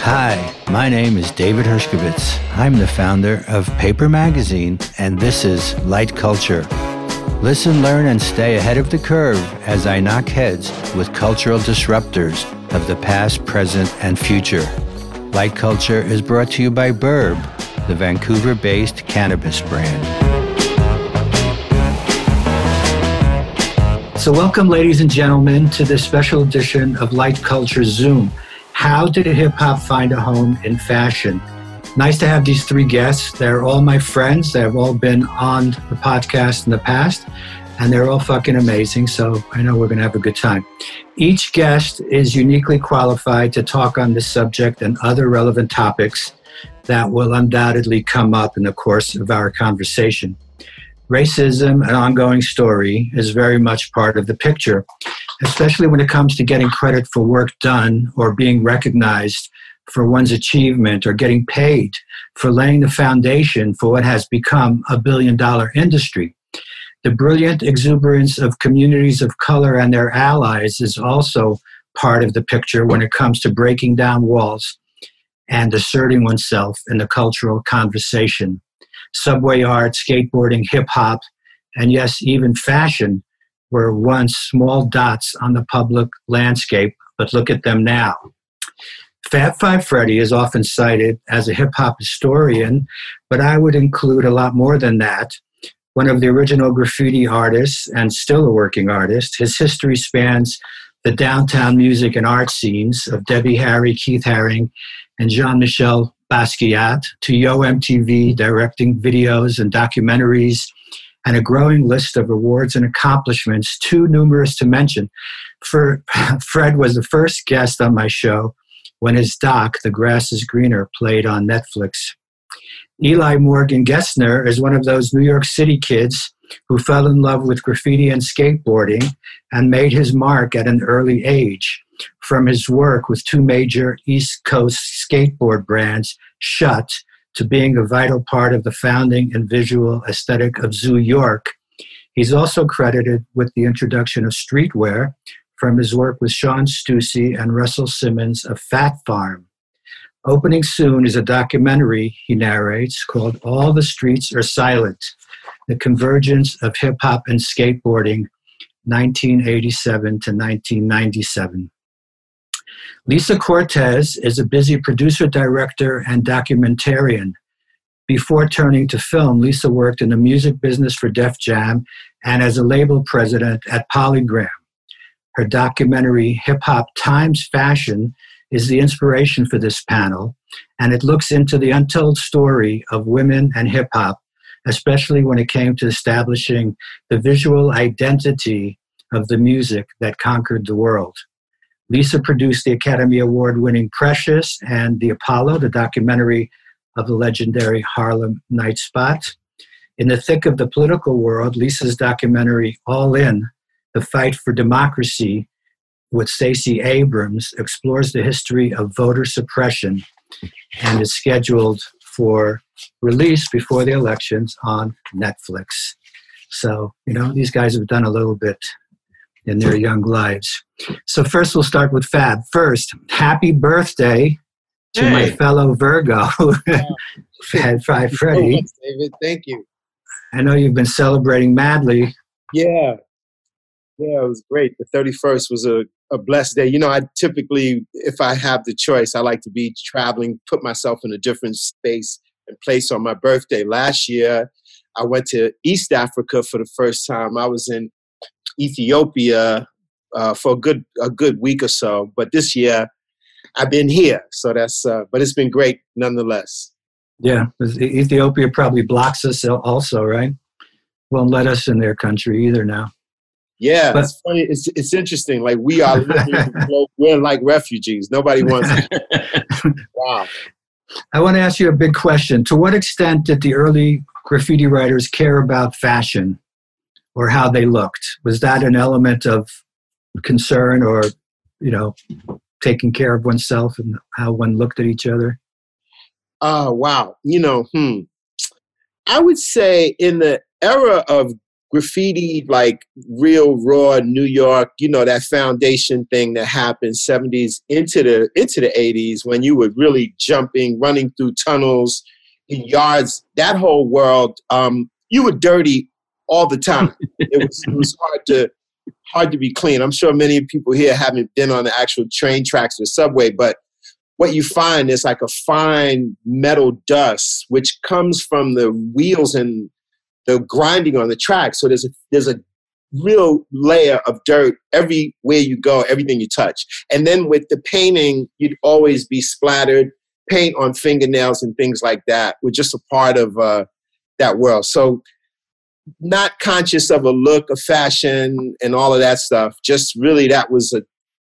Hi, my name is David Hershkovits. I'm the founder of Paper Magazine, and this is Light Culture. Listen, learn, and stay ahead of the curve as I knock heads with cultural disruptors of the past, present, and future. Light Culture is brought to you by Burb, the Vancouver based cannabis brand. So, welcome, ladies and gentlemen, to this special edition of Light Culture Zoom. How did hip hop find a home in fashion? Nice to have these three guests. They're all my friends. They've all been on the podcast in the past, and they're all fucking amazing. So I know we're going to have a good time. Each guest is uniquely qualified to talk on this subject and other relevant topics that will undoubtedly come up in the course of our conversation. Racism, an ongoing story, is very much part of the picture, especially when it comes to getting credit for work done or being recognized for one's achievement or getting paid for laying the foundation for what has become a billion dollar industry. The brilliant exuberance of communities of color and their allies is also part of the picture when it comes to breaking down walls and asserting oneself in the cultural conversation. Subway art, skateboarding, hip hop, and yes, even fashion were once small dots on the public landscape, but look at them now. Fab Five Freddy is often cited as a hip hop historian, but I would include a lot more than that. One of the original graffiti artists and still a working artist, his history spans the downtown music and art scenes of Debbie Harry, Keith Haring, and Jean Michel Basquiat to Yo MTV directing videos and documentaries and a growing list of awards and accomplishments, too numerous to mention. For, Fred was the first guest on my show when his doc, The Grass is Greener, played on Netflix. Eli Morgan Gesner is one of those New York City kids who fell in love with graffiti and skateboarding and made his mark at an early age. From his work with two major East Coast skateboard brands, Shut, to being a vital part of the founding and visual aesthetic of Zoo York, he's also credited with the introduction of streetwear from his work with Shawn Stussy and Russell Simmons of Phat Farm. Opening soon is a documentary he narrates called All the Streets Are Silent The Convergence of Hip Hop and Skateboarding, 1987 to 1997. Lisa Cortés is a busy producer, director, and documentarian. Before turning to film, Lisa worked in the music business for Def Jam and as a label president at Polygram. Her documentary, Hip Hop Times Fashion, is the inspiration for this panel, and it looks into the untold story of women and hip hop, especially when it came to establishing the visual identity of the music that conquered the world. Lisa produced the Academy Award winning Precious and The Apollo, the documentary of the legendary Harlem Night Spot. In the thick of the political world, Lisa's documentary All In the Fight for Democracy with Stacey Abrams explores the history of voter suppression and is scheduled for release before the elections on Netflix. So, you know, these guys have done a little bit in their young lives. So, first, we'll start with Fab. First, happy birthday to hey. my fellow Virgo, Fab Five Freddy. David, thank you. I know you've been celebrating madly. Yeah, yeah, it was great. The 31st was a, a blessed day. You know, I typically, if I have the choice, I like to be traveling, put myself in a different space and place on my birthday. Last year, I went to East Africa for the first time. I was in Ethiopia uh, for a good a good week or so. But this year, I've been here, so that's. Uh, but it's been great nonetheless. Yeah, Ethiopia probably blocks us also, right? Won't let us in their country either now. Yeah, but, it's funny. It's it's interesting. Like we are, we're like refugees. Nobody wants. wow. I want to ask you a big question. To what extent did the early graffiti writers care about fashion or how they looked? Was that an element of concern or, you know, taking care of oneself and how one looked at each other? Oh, wow. You know, hmm. I would say in the era of graffiti like real raw New York, you know, that foundation thing that happened 70s into the into the 80s when you were really jumping, running through tunnels in yards, that whole world, um, you were dirty all the time. it was it was hard to hard to be clean. I'm sure many people here haven't been on the actual train tracks or subway, but what you find is like a fine metal dust which comes from the wheels and the grinding on the track. So there's a there's a real layer of dirt everywhere you go, everything you touch. And then with the painting, you'd always be splattered, paint on fingernails and things like that. We're just a part of uh, that world. So not conscious of a look, of fashion, and all of that stuff. Just really that was a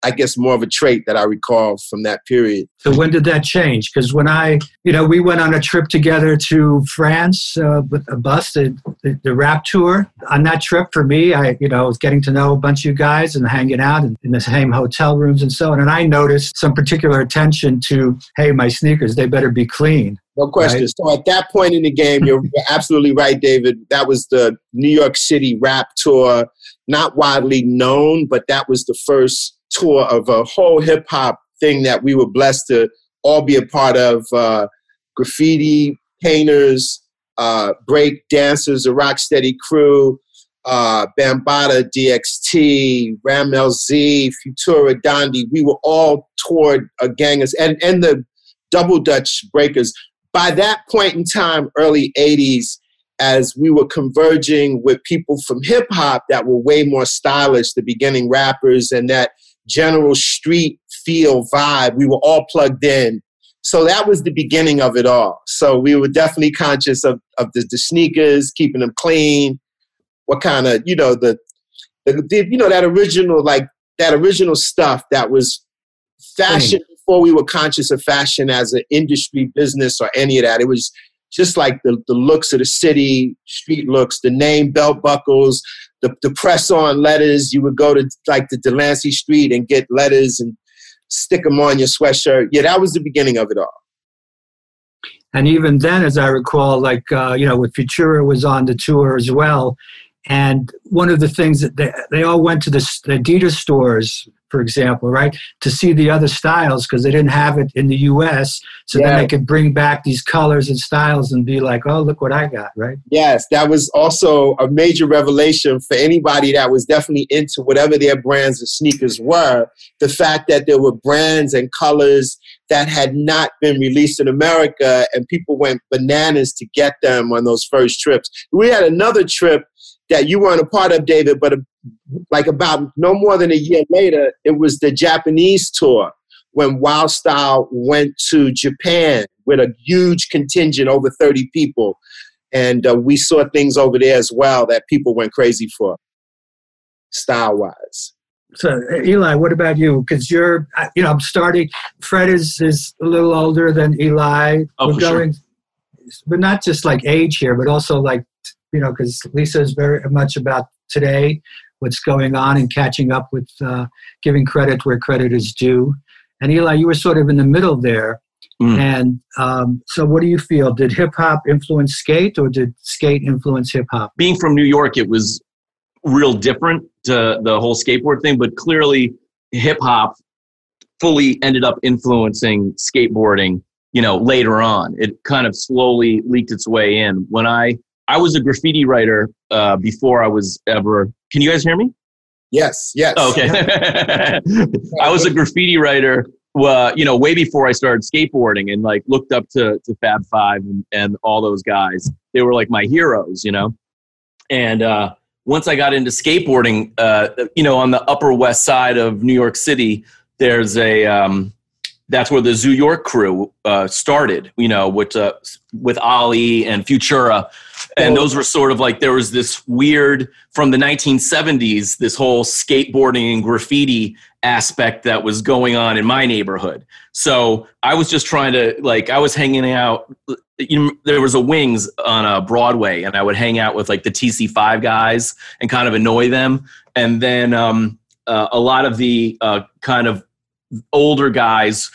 I guess more of a trait that I recall from that period. So when did that change? Because when I, you know, we went on a trip together to France uh, with a bus, the, the, the, rap tour. On that trip, for me, I, you know, was getting to know a bunch of you guys and hanging out in, in the same hotel rooms and so on. And I noticed some particular attention to, hey, my sneakers, they better be clean. No question. Right? So at that point in the game, you're absolutely right, David. That was the New York City rap tour, not widely known, but that was the first tour of a whole hip hop thing that we were blessed to all be a part of. Uh, graffiti painters, uh, break dancers, the Rocksteady crew, uh, Bambaataa, DXT, Rammellzee, Futura, Dondi. We were all toured a gang of, and, and the Double Dutch Breakers. By that point in time, early 80s, as we were converging with people from hip hop that were way more stylish, the beginning rappers, and that general street feel vibe. We were all plugged in. So that was the beginning of it all. So we were definitely conscious of, of the, the sneakers, keeping them clean, what kind of, you know, the, the, the, you know, that original, like that original stuff that was fashion mm. before we were conscious of fashion as an industry business or any of that. It was just like the, the looks of the city, street looks, the name belt buckles, the, the press on letters. You would go to like the Delancey Street and get letters and stick them on your sweatshirt. Yeah, that was the beginning of it all. And even then, as I recall, like, uh, you know, with Futura was on the tour as well. And one of the things that they, they all went to the Adidas stores for example, right? To see the other styles because they didn't have it in the US. So yeah. then they could bring back these colors and styles and be like, oh, look what I got, right? Yes, that was also a major revelation for anybody that was definitely into whatever their brands of sneakers were. The fact that there were brands and colors that had not been released in America and people went bananas to get them on those first trips. We had another trip that you weren't a part of, David, but a, like about no more than a year later, it was the Japanese tour when Wild Style went to Japan with a huge contingent, over 30 people. And uh, we saw things over there as well that people went crazy for, style wise. So, Eli, what about you? Because you're, you know, I'm starting. Fred is is a little older than Eli. Oh, We're going, sure. but not just like age here, but also like you know, because Lisa is very much about today, what's going on, and catching up with uh, giving credit where credit is due. And Eli, you were sort of in the middle there. Mm. And um, so, what do you feel? Did hip hop influence skate, or did skate influence hip hop? Being from New York, it was real different to the whole skateboard thing, but clearly, hip hop fully ended up influencing skateboarding. You know, later on, it kind of slowly leaked its way in. When I I was a graffiti writer uh, before I was ever. Can you guys hear me? Yes. Yes. Oh, okay. I was a graffiti writer. Uh, you know, way before I started skateboarding, and like looked up to to Fab Five and, and all those guys. They were like my heroes, you know. And uh, once I got into skateboarding, uh, you know, on the Upper West Side of New York City, there's a um, that's where the Zoo York crew uh, started, you know, with uh, with Ali and Futura, and those were sort of like there was this weird from the 1970s, this whole skateboarding and graffiti aspect that was going on in my neighborhood. So I was just trying to like I was hanging out. You know, there was a Wings on a uh, Broadway, and I would hang out with like the TC5 guys and kind of annoy them, and then um, uh, a lot of the uh, kind of older guys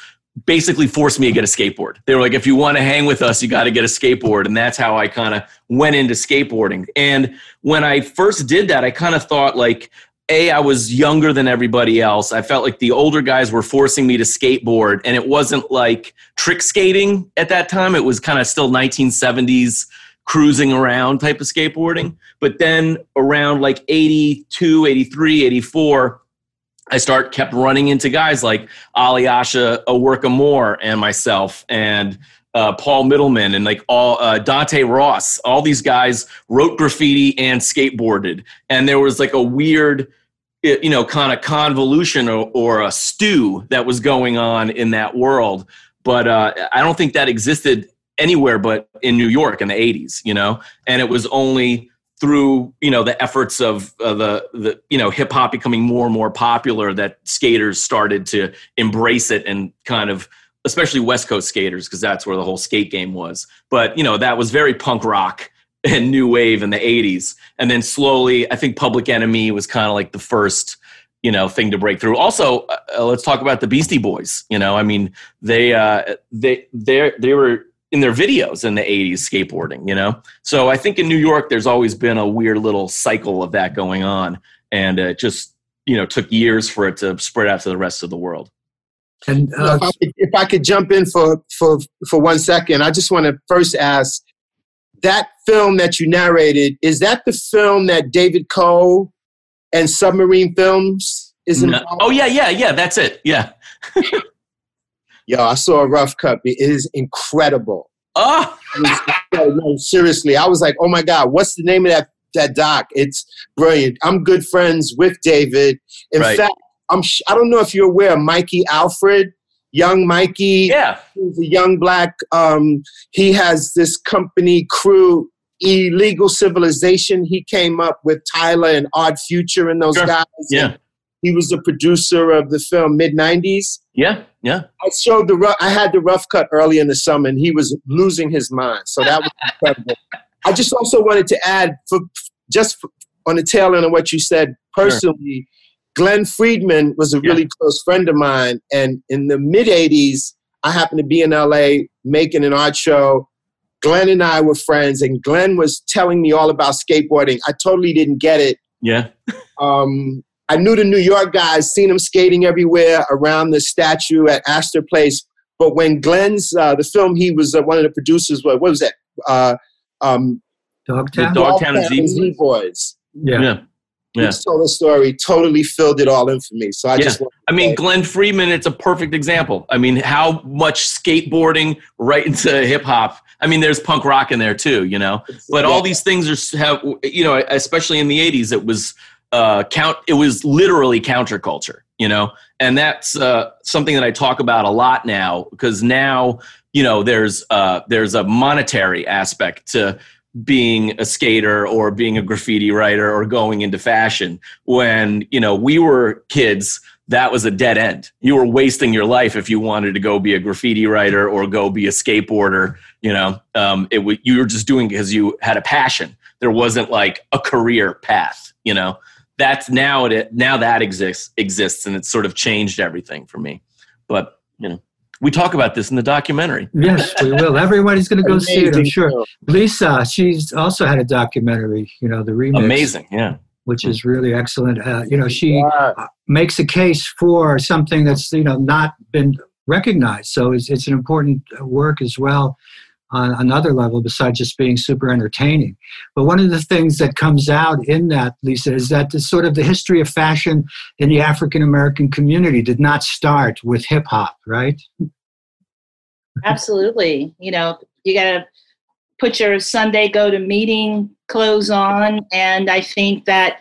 basically forced me to get a skateboard. They were like, if you want to hang with us, you got to get a skateboard. And that's how I kind of went into skateboarding. And when I first did that, I kind of thought like, a i was younger than everybody else i felt like the older guys were forcing me to skateboard and it wasn't like trick skating at that time it was kind of still 1970s cruising around type of skateboarding but then around like 82 83 84 I start kept running into guys like Alyosha Aworka Moore and myself and uh, Paul Middleman and like all uh, Dante Ross. All these guys wrote graffiti and skateboarded, and there was like a weird, you know, kind of convolution or, or, a stew that was going on in that world. But uh, I don't think that existed anywhere but in New York in the '80s, you know. And it was only through you know the efforts of uh, the the you know hip hop becoming more and more popular that skaters started to embrace it and kind of especially west coast skaters because that's where the whole skate game was. But you know that was very punk rock and new wave in the 80s and then slowly i think public enemy was kind of like the first you know thing to break through. Also uh, uh let's talk about the beastie boys you know? I mean they uh they they they were in their videos in the 80s skateboarding, you know? So I think in New York, there's always been a weird little cycle of that going on. And it just, you know, took years for it to spread out to the rest of the world. And uh, if, I could, if I could jump in for, for, for one second, I just want to first ask that film that you narrated, is that the film that David Koh and Submarine Films is involved? No. Oh, yeah, yeah, yeah, that's it. Yeah. Yo, I saw a rough cut. It is incredible. Oh, no, seriously, I was like, oh my god, what's the name of that that doc? It's brilliant. I'm good friends with David. In right. fact, I'm sh- I don't know if you're aware, Mikey Alfred, young Mikey. Yeah, he's a young black. Um, he has this company crew. Illegal Civilization. He came up with Tyler and Odd Future and those sure. guys. Yeah. He was the producer of the film mid '90s. Yeah, yeah. I showed the rough, I had the rough cut early in the summer, and he was losing his mind. So that was incredible. I just also wanted to add, for just for, on the tail end of what you said personally, sure. Glen Friedman was a really yeah. close friend of mine, and in the mid '80s, I happened to be in LA making an art show. Glen and I were friends, and Glen was telling me all about skateboarding. I totally didn't get it. Yeah. um, I knew the New York guys, seen them skating everywhere around the statue at Astor Place. But when Glen's uh, the film, he was uh, one of the producers. What, what was that? Uh, um, Dogtown. The Dogtown and Z Boys. Yeah. yeah. Yeah. He told the story, totally filled it all in for me. So I yeah. just. I mean, Glen Friedman, it's a perfect example. I mean, how much skateboarding right into hip hop. I mean, there's punk rock in there too, you know. But yeah. all these things are have, you know, especially in the '80s, it was uh, count. It was literally counterculture, you know, and that's uh, something that I talk about a lot now because now you know there's uh, there's a monetary aspect to being a skater or being a graffiti writer or going into fashion. When you know we were kids, that was a dead end. You were wasting your life if you wanted to go be a graffiti writer or go be a skateboarder. You know, um, it w- you were just doing because you had a passion. There wasn't like a career path. You know that's now it now that exists exists and it's sort of changed everything for me. But you know we talk about this in the documentary. Yes we will. Everybody's going to go see it i'm sure. Lisa she's also had a documentary you know the remix. Amazing yeah. Which is really excellent. Uh, you know she yeah. makes a case for something that's you know not been recognized. So it's, it's an important work as well on another level besides just being super entertaining. But one of the things that comes out in that, Lisa, is that the sort of the history of fashion in the African American community did not start with hip hop, right? Absolutely. You know, you got to put your Sunday go to meeting clothes on. And I think that,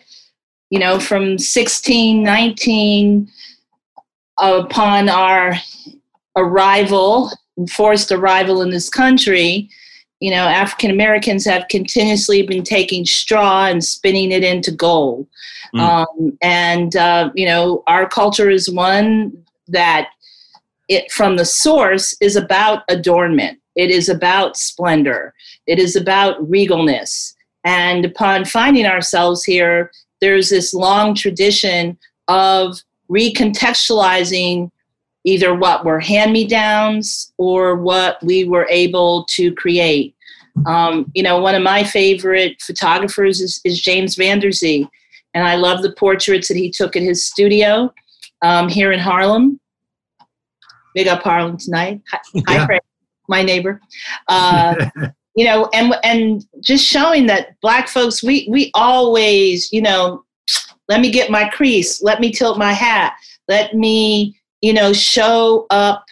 you know, from 1619 upon our arrival forced arrival in this country, you know, African Americans have continuously been taking straw and spinning it into gold. Mm. Um, and, uh, you know, our culture is one that it from the source is about adornment. It is about splendor. It is about regalness. And upon finding ourselves here, there's this long tradition of recontextualizing either what were hand me downs or what we were able to create. Um, you know, one of my favorite photographers is, is, James Van Der Zee, and I love the portraits that he took at his studio um, here in Harlem. Big up Harlem tonight. Hi, yeah. hi my neighbor. Uh, you know, and and just showing that black folks, we we always, you know, let me get my crease, let me tilt my hat, let me, you know, show up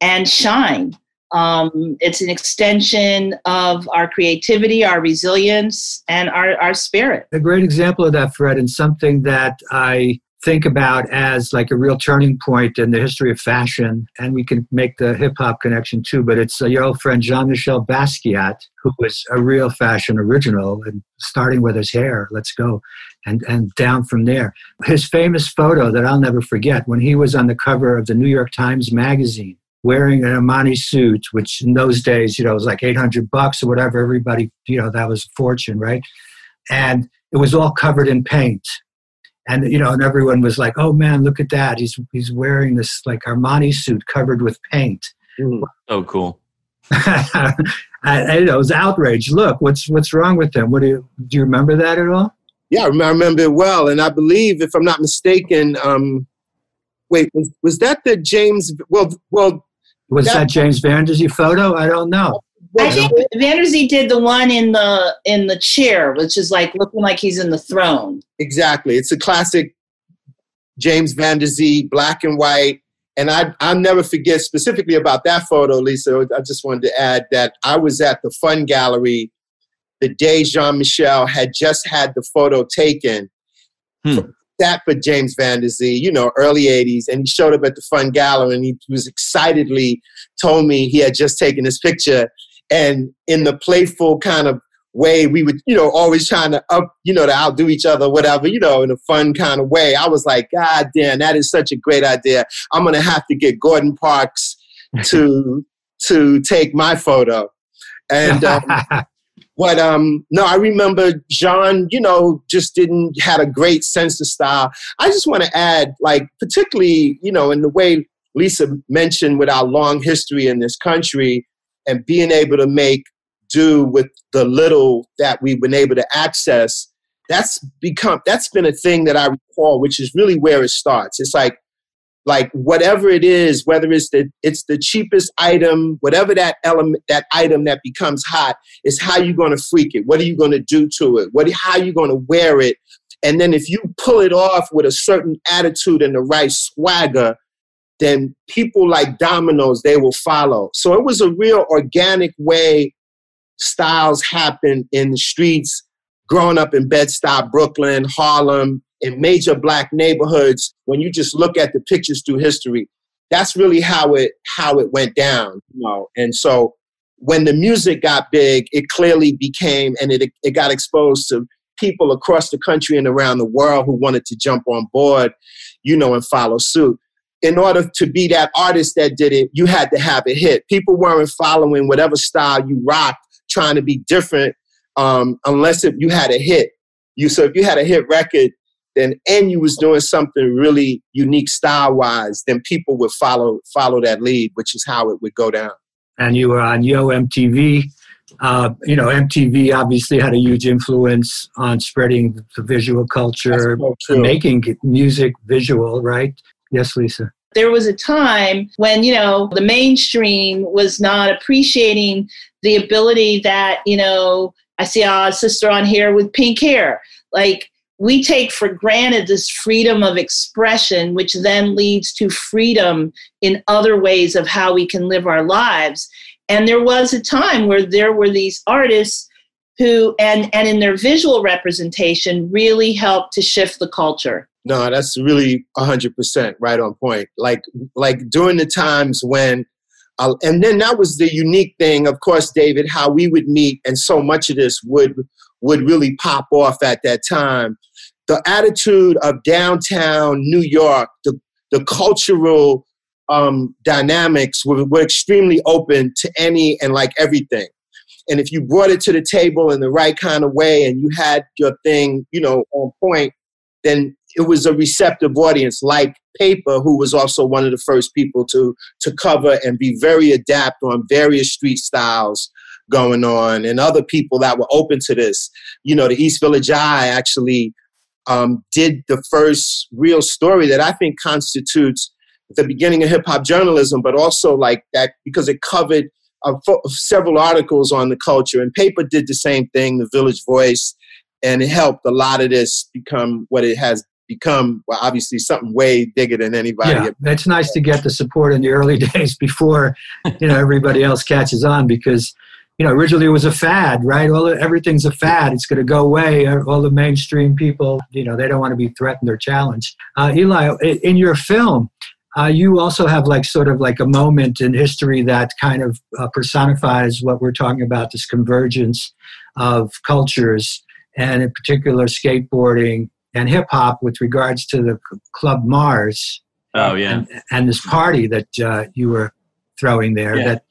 and shine. Um, it's an extension of our creativity, our resilience, and our, our spirit. A great example of that, Fred, and something that I think about as like a real turning point in the history of fashion. And we can make the hip hop connection too, but it's uh, your old friend Jean Michel Basquiat, who was a real fashion original and starting with his hair, let's go, and, and down from there. His famous photo that I'll never forget when he was on the cover of the New York Times Magazine wearing an Armani suit, which in those days, you know, was like 800 bucks or whatever. Everybody, you know, that was a fortune, right? And it was all covered in paint and you know, and everyone was like, "Oh man, look at that! He's he's wearing this like Armani suit covered with paint." Mm. Oh, cool. I, I, you know, it was outrage. Look, what's what's wrong with him? What do you do? You remember that at all? Yeah, I remember it well, and I believe, if I'm not mistaken, um, wait, was, was that the James? Well, well, was that, that James Van Der Zee photo? I don't know. I think Van Der Zee did the one in the in the chair, which is like looking like he's in the throne. Exactly. It's a classic James Van Der Zee, black and white. And I I'll never forget specifically about that photo, Lisa. I just wanted to add that I was at the Fun Gallery the day Jean Michel had just had the photo taken. Hmm. That for James Van Der Zee, you know, early 80s, and he showed up at the Fun Gallery and he was excitedly told me he had just taken this picture and in the playful kind of way we would you know always trying to up you know to outdo each other whatever you know in a fun kind of way i was like god damn that is such a great idea i'm gonna have to get gordon parks to to take my photo and um, but um no i remember jean you know just didn't had a great sense of style. I just want to add like particularly you know in the way lisa mentioned with our long history in this country and being able to make do with the little that we've been able to access that's become that's been a thing that i recall which is really where it starts. It's like like whatever it is whether it's the it's the cheapest item whatever that element that item that becomes hot is how you're going to freak it. What are you going to do to it? What how are you going to wear it? And then if you pull it off with a certain attitude and the right swagger then people like dominoes, they will follow. So it was a real organic way styles happen in the streets, growing up in Bed-Stuy, Brooklyn, Harlem, in major black neighborhoods. When you just look at the pictures through history, that's really how it how it went down. You know? And so when the music got big, it clearly became and it it got exposed to people across the country and around the world who wanted to jump on board, you know, and follow suit in order to be that artist that did it, you had to have a hit. People weren't following whatever style you rocked, trying to be different, um, unless if you had a hit. You so if you had a hit record, then and you was doing something really unique style wise, then people would follow follow that lead, which is how it would go down. And you were on Yo MTV. Uh, you know, MTV obviously had a huge influence on spreading the visual culture, so making music visual, right? Yes, Lisa. There was a time when, you know, the mainstream was not appreciating the ability that, you know, I see our sister on here with pink hair. Like, we take for granted this freedom of expression, which then leads to freedom in other ways of how we can live our lives. And there was a time where there were these artists who, and, and in their visual representation, really helped to shift the culture. No, that's really hundred percent right on point. Like like during the times when, uh, and then that was the unique thing, of course, David, how we would meet, and so much of this would would really pop off at that time. The attitude of downtown New York, the the cultural um, dynamics were, were extremely open to any and like everything. And if you brought it to the table in the right kind of way and you had your thing, you know, on point, then it was a receptive audience like paper who was also one of the first people to to cover and be very adept on various street styles going on and other people that were open to this. You know the east village eye actually um, did the first real story that i think constitutes the beginning of hip-hop journalism but also like that because it covered uh, several articles on the culture and paper did the same thing the village voice and it helped a lot of this become what it has become. Well obviously something way bigger than anybody yeah, it's nice to get the support in the early days before you know everybody else catches on because you know originally it was a fad right all everything's a fad it's going to go away all the mainstream people you know they don't want to be threatened or challenged uh, eli in your film uh, you also have like sort of like a moment in history that kind of uh, personifies what we're talking about this convergence of cultures and in particular skateboarding and hip hop with regards to the Club Mars. Oh yeah, and, and this party that uh, you were throwing there yeah. that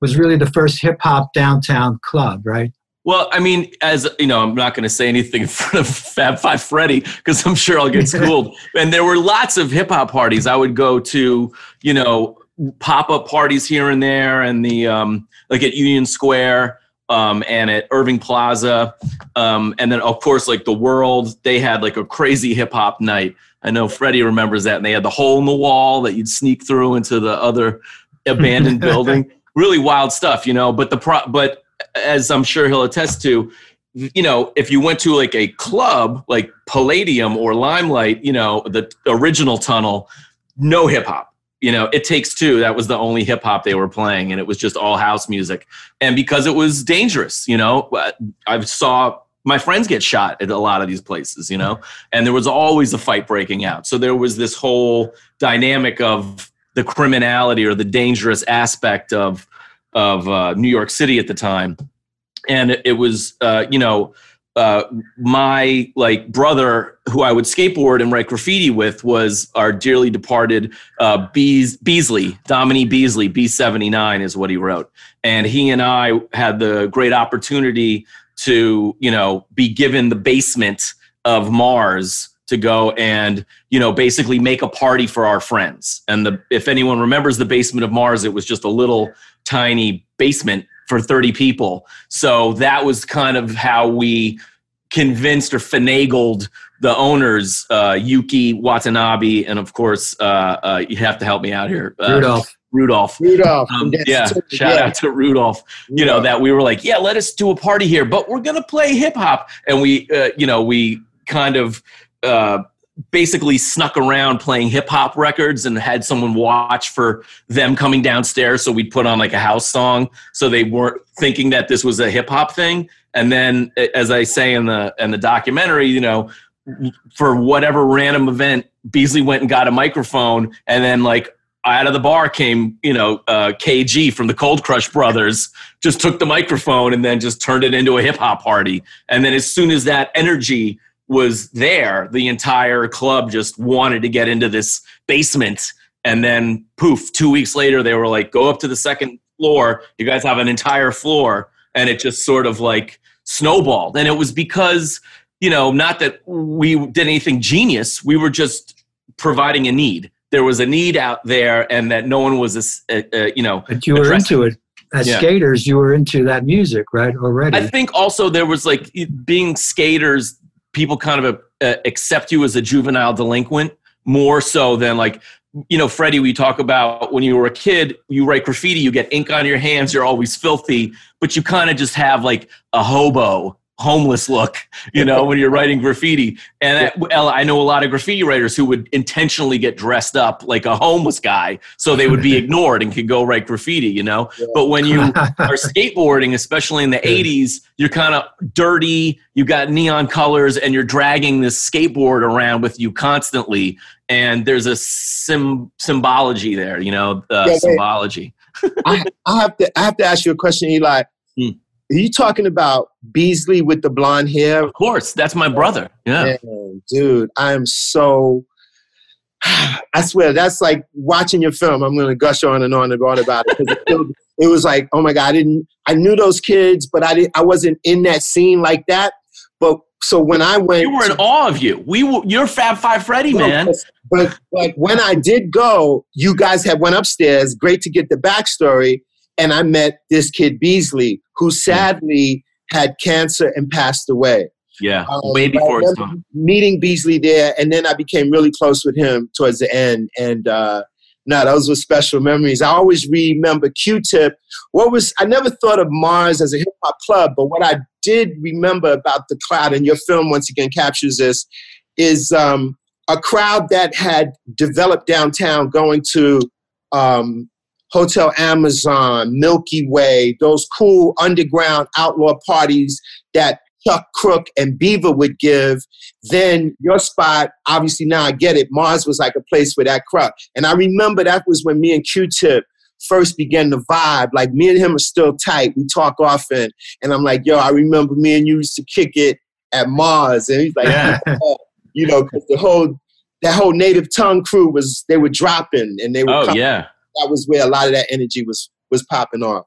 was really the first hip hop downtown club, right? Well, I mean, as you know, I'm not going to say anything in front of Fab Five Freddy because I'm sure I'll get schooled. and there were lots of hip hop parties. I would go to, you know, pop up parties here and there, and the um, like at Union Square um, and at Irving Plaza. Um, and then, of course, like the world, they had like a crazy hip hop night. I know Freddie remembers that. And they had the hole in the wall that you'd sneak through into the other abandoned building. Really wild stuff, you know. But the pro, but as I'm sure he'll attest to, you know, if you went to like a club like Palladium or Limelight, you know, the original tunnel, no hip hop you know it takes two that was the only hip hop they were playing and it was just all house music. And because it was dangerous you know uh, i saw my friends get shot at a lot of these places you know? And there was always a fight breaking out. So there was this whole dynamic of the criminality or the dangerous aspect of of uh, new york city at the time and it, was uh, you know uh, my like brother who I would skateboard and write graffiti with was our dearly departed uh, Bees, Beasley, Dominique Beasley, B79 is what he wrote. And he and I had the great opportunity to, you know, be given the basement of Mars to go and, you know, basically make a party for our friends. And the, if anyone remembers the basement of Mars, it was just a little tiny basement for 30 people. So that was kind of how we convinced or finagled the owners, uh, Yuki Watanabe, and of course, uh, uh, you have to help me out here, uh, Rudolph. Rudolph. Rudolph. Um, yeah. Shout yeah. out to Rudolph. You know that we were like, yeah, let us do a party here, but we're gonna play hip hop, and we, uh, you know, we kind of uh, basically snuck around playing hip hop records and had someone watch for them coming downstairs. So we'd put on like a house song so they weren't thinking that this was a hip hop thing. And then, as I say in the in the documentary, you know, for whatever random event, Beasley went and got a microphone, and then like out of the bar came, you know, uh, KG from the Cold Crush Brothers, just took the microphone and then just turned it into a hip hop party. And then as soon as that energy was there, the entire club just wanted to get into this basement. And then poof, two weeks later, they were like, go up to the second floor. You guys have an entire floor. And it just sort of like snowballed. And it was because, you know, not that we did anything genius, we were just providing a need. There was a need out there, and that no one was, a, a, a you know, but you were into it as yeah. skaters, you were into that music, right? Already. I think also there was like being skaters people kind of uh, accept you as a juvenile delinquent more so than like you know freddie we talk about when you were a kid you write graffiti you get ink on your hands you're always filthy but you kind of just have like a hobo homeless look, you know, when you're writing graffiti. And I know a lot of graffiti writers who would intentionally get dressed up like a homeless guy so they would be ignored and could go write graffiti, you know. Yeah. But when you are skateboarding, especially in the 80s, you're kind of dirty, You've got neon colors, and you're dragging this skateboard around with you constantly. And there's a sim- symbology there, you know, uh, yeah, symbology. I, I, have to I have to ask you a question, Eli. Hmm are you talking about Beasley with the blonde hair? Of course, that's my brother. Yeah, Man, dude, I am so. I swear, that's like watching your film. I'm going to gush on and on and on about it because it, it, was like, oh my god, I didn't. I knew those kids, but I didn't. I wasn't in that scene like that. But so when I went, you were in awe of you. We were, you're Fab Five Freddy, man. But like when I did go, you guys had went upstairs. Great to get the backstory, and I met this kid Beasley, who sadly had cancer and passed away. Yeah, um, way before his time. Meeting Beasley there, and then I became really close with him towards the end, and. uh no, those were special memories. I always remember Q-Tip. What was I never thought of Mars as a hip hop club, but what I did remember about the crowd, and your film once again captures this, is um, a crowd that had developed downtown, going to um, Hotel Amazon, Milky Way, those cool underground outlaw parties that Chuck Crook and Beaver would give, then your spot, obviously now I get it, Mars was like a place for that crowd. And I remember that was when me and Q-Tip first began to vibe. Like me and him are still tight. We talk often. And I'm like, yo, I remember me and you used to kick it at Mars. And he's like, yeah. Oh, you know, because the whole that whole native tongue crew was they were dropping and they were Oh coming. yeah. That was where a lot of that energy was was popping off.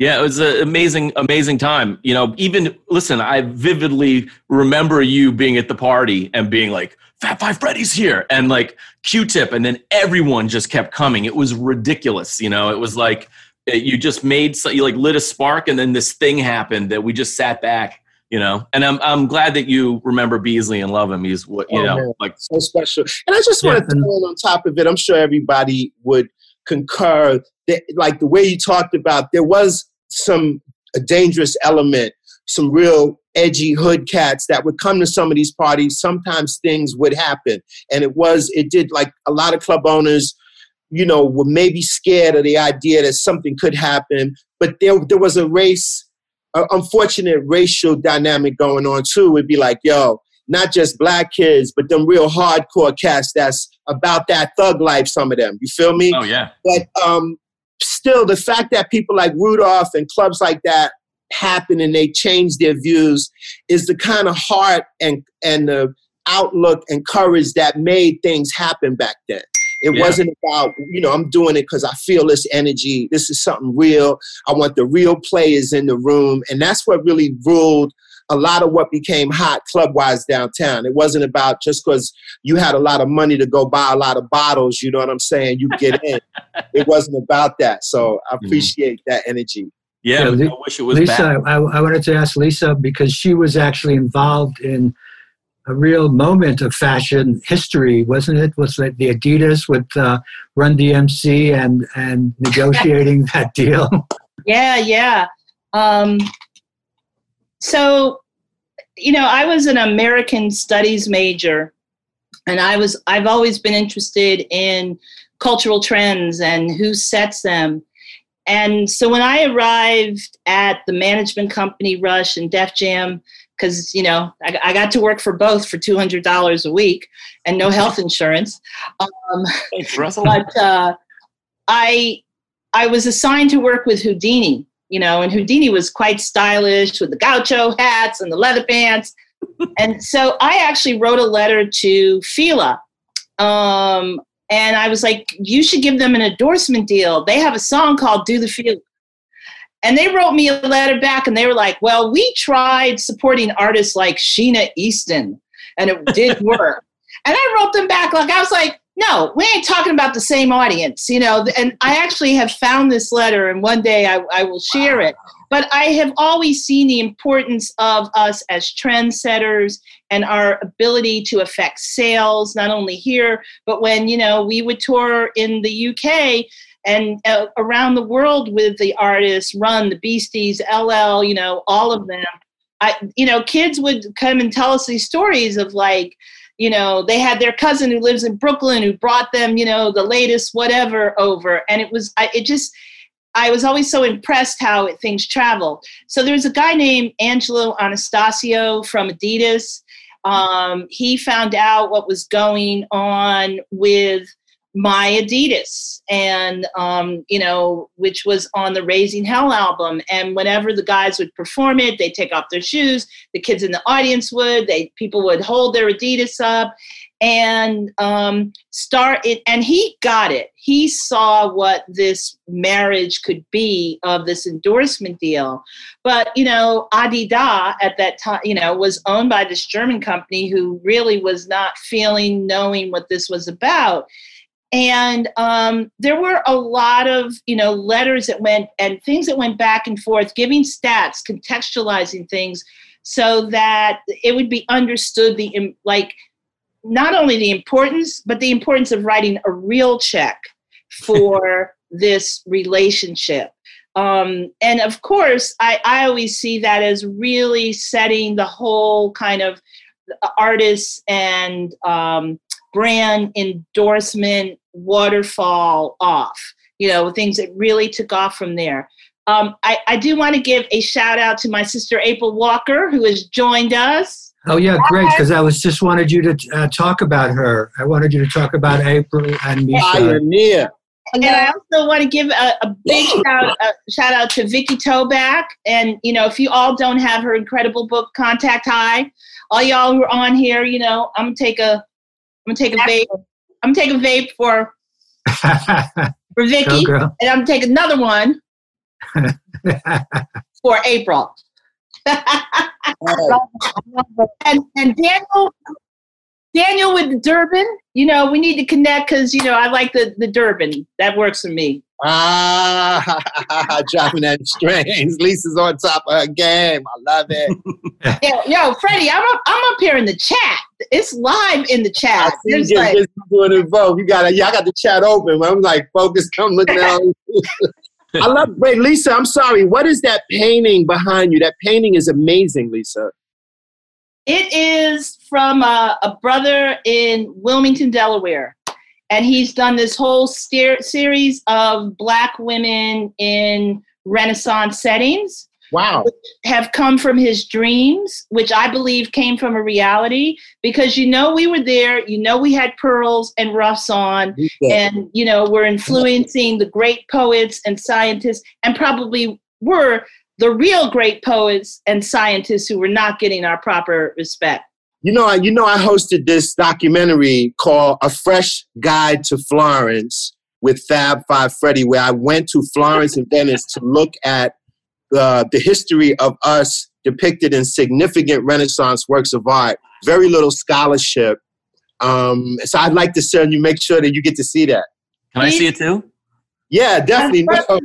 Yeah, it was an amazing, amazing time. You know, even listen, I vividly remember you being at the party and being like, Fab Five Freddy's here, and like Q-Tip, and then everyone just kept coming. It was ridiculous. You know, it was like eh, you just made so you like lit a spark, and then this thing happened that we just sat back. You know, and I'm I'm glad that you remember Beasley and love him. He's what you oh, know, man. like so special. And I just want to throw in on top of it. I'm sure everybody would concur that, like the way you talked about, there was some a dangerous element, some real edgy hood cats that would come to some of these parties. Sometimes things would happen, and it was it did like a lot of club owners, you know, were maybe scared of the idea that something could happen. But there there was a race, an unfortunate racial dynamic going on too. It'd be like, yo, not just black kids, but them real hardcore cats that's about that thug life, some of them. You feel me? Oh yeah. But um still, the fact that people like Rudolph and clubs like that happen and they change their views is the kind of heart and and the outlook and courage that made things happen back then. It yeah. wasn't about, you know, I'm doing it because I feel this energy. This is something real. I want the real players in the room. And that's what really ruled a lot of what became hot club wise downtown. It wasn't about just because you had a lot of money to go buy a lot of bottles, you know what I'm saying? You get in. it wasn't about that. So I mm-hmm. appreciate mm-hmm. that energy. Yeah, I wish it was Lisa, I, I, wanted to ask Lisa because she was actually involved in a real moment of fashion history, wasn't it? Was it the Adidas with uh, Run DMC and and negotiating that deal? Yeah, yeah. Um, so you know i was an american studies major and i was i've always been interested in cultural trends and who sets them. And so when i arrived at the management company rush and def jam because you know I, I, got to work for both for $200 a week and no health insurance. Um, Thanks, Russell. but uh, i i was assigned to work with Whodini you know, and Whodini was quite stylish with the gaucho hats and the leather pants. and so I actually wrote a letter to Fila. Um, and I was like, you should give them an endorsement deal. They have a song called Do the Fila. And they wrote me a letter back and they were like, well, we tried supporting artists like Sheena Easton and it did work. and I wrote them back like, I was like, no, we ain't talking about the same audience, you know. And I actually have found this letter, and one day I, I will share it. But I have always seen the importance of us as trendsetters and our ability to affect sales, not only here, but when, you know, we would tour in the UK and uh, around the world with the artists, Run, the Beasties, LL, you know, all of them. I, you know, kids would come and tell us these stories of like, you know they had their cousin who lives in brooklyn who brought them you know the latest whatever over. And it was I, it just i was always so impressed how it, things travel so there's a guy named angelo anastasio from adidas. Um, he found out what was going on with my Adidas, and um, you know, which was on the Raising Hell album. And whenever the guys would perform it, they'd take off their shoes. The kids in the audience would. They people would hold their Adidas up, and um, start it. And he got it. He saw what this marriage could be of this endorsement deal. But you know, Adidas at that time, you know, was owned by this German company who really was not feeling, knowing what this was about and um, there were a lot of you know letters that went and things that went back and forth giving stats contextualizing things so that it would be understood the like not only the importance but the importance of writing a real check for this relationship. Um, and of course I, I always see that as really setting the whole kind of artists and um, brand endorsement waterfall off, you know, things that really took off from there. Um, I, I do want to give a shout out to my sister April Walker, who has joined us. Oh yeah, great! Because I was just wanted you to uh, talk about her. I wanted you to talk about April and Misha. Pioneer. And I also want to give a, a big shout, uh, shout out to Vikki Tobak. And you know, if you all don't have her incredible book, Contact High, all y'all who are on here, you know, I'm gonna take a I'm gonna take a vape. I'm gonna a vape for for Vicky, and I'm gonna another one for April. and and Daniel, Daniel with the Durban. You know, we need to connect because you know I like the the Durban. That works for me. Ah, dropping that strains. Lisa's on top of her game. I love it. yo, yo, Freddie, I'm up, I'm up here in the chat. It's live in the chat. I see you like, just doing it both. You got yeah, I got the chat open. I'm like focused. I'm looking at. I love. Wait, Lisa, I'm sorry. What is that painting behind you? That painting is amazing, Lisa. It is from a, a brother in Wilmington, Delaware and he's done this whole steer- series of black women in renaissance settings. Wow. Have come from his dreams which i believe came from a reality because you know we were there you know we had pearls and ruffs on and you know we're influencing the great poets and scientists and probably were the real great poets and scientists who were not getting our proper respect you know, I, you know, I hosted this documentary called "A Fresh Guide to Florence" with Fab Five Freddy, where I went to Florence and Venice to look at uh, the history of us depicted in significant Renaissance works of art. Very little scholarship. Um, so I'd like to send you make sure that you get to see that. Can I see it too? Yeah, definitely. No, no,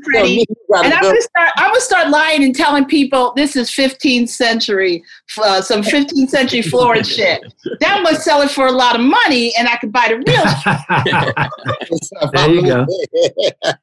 and I'm gonna start. I'm gonna start lying and telling people this is 15th century, uh, some 15th century Florence shit. That must sell it for a lot of money, and I could buy the real. there you go.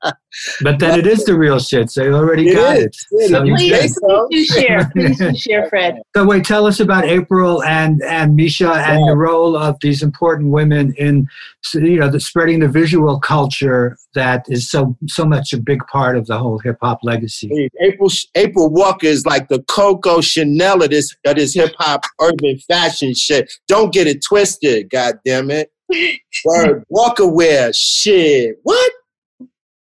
but then it is the real shit, so you already it got is. it. it so please, please do share. Please do share, Fred. So wait, tell us about April and and Misha and the role of these important women in you know the spreading the visual culture that is so so much a big part of the whole hip hop legacy. April April Walker is like the Coco Chanel of this of this hip hop urban fashion shit. Don't get it twisted, god damn it. Word Walker wear shit. What?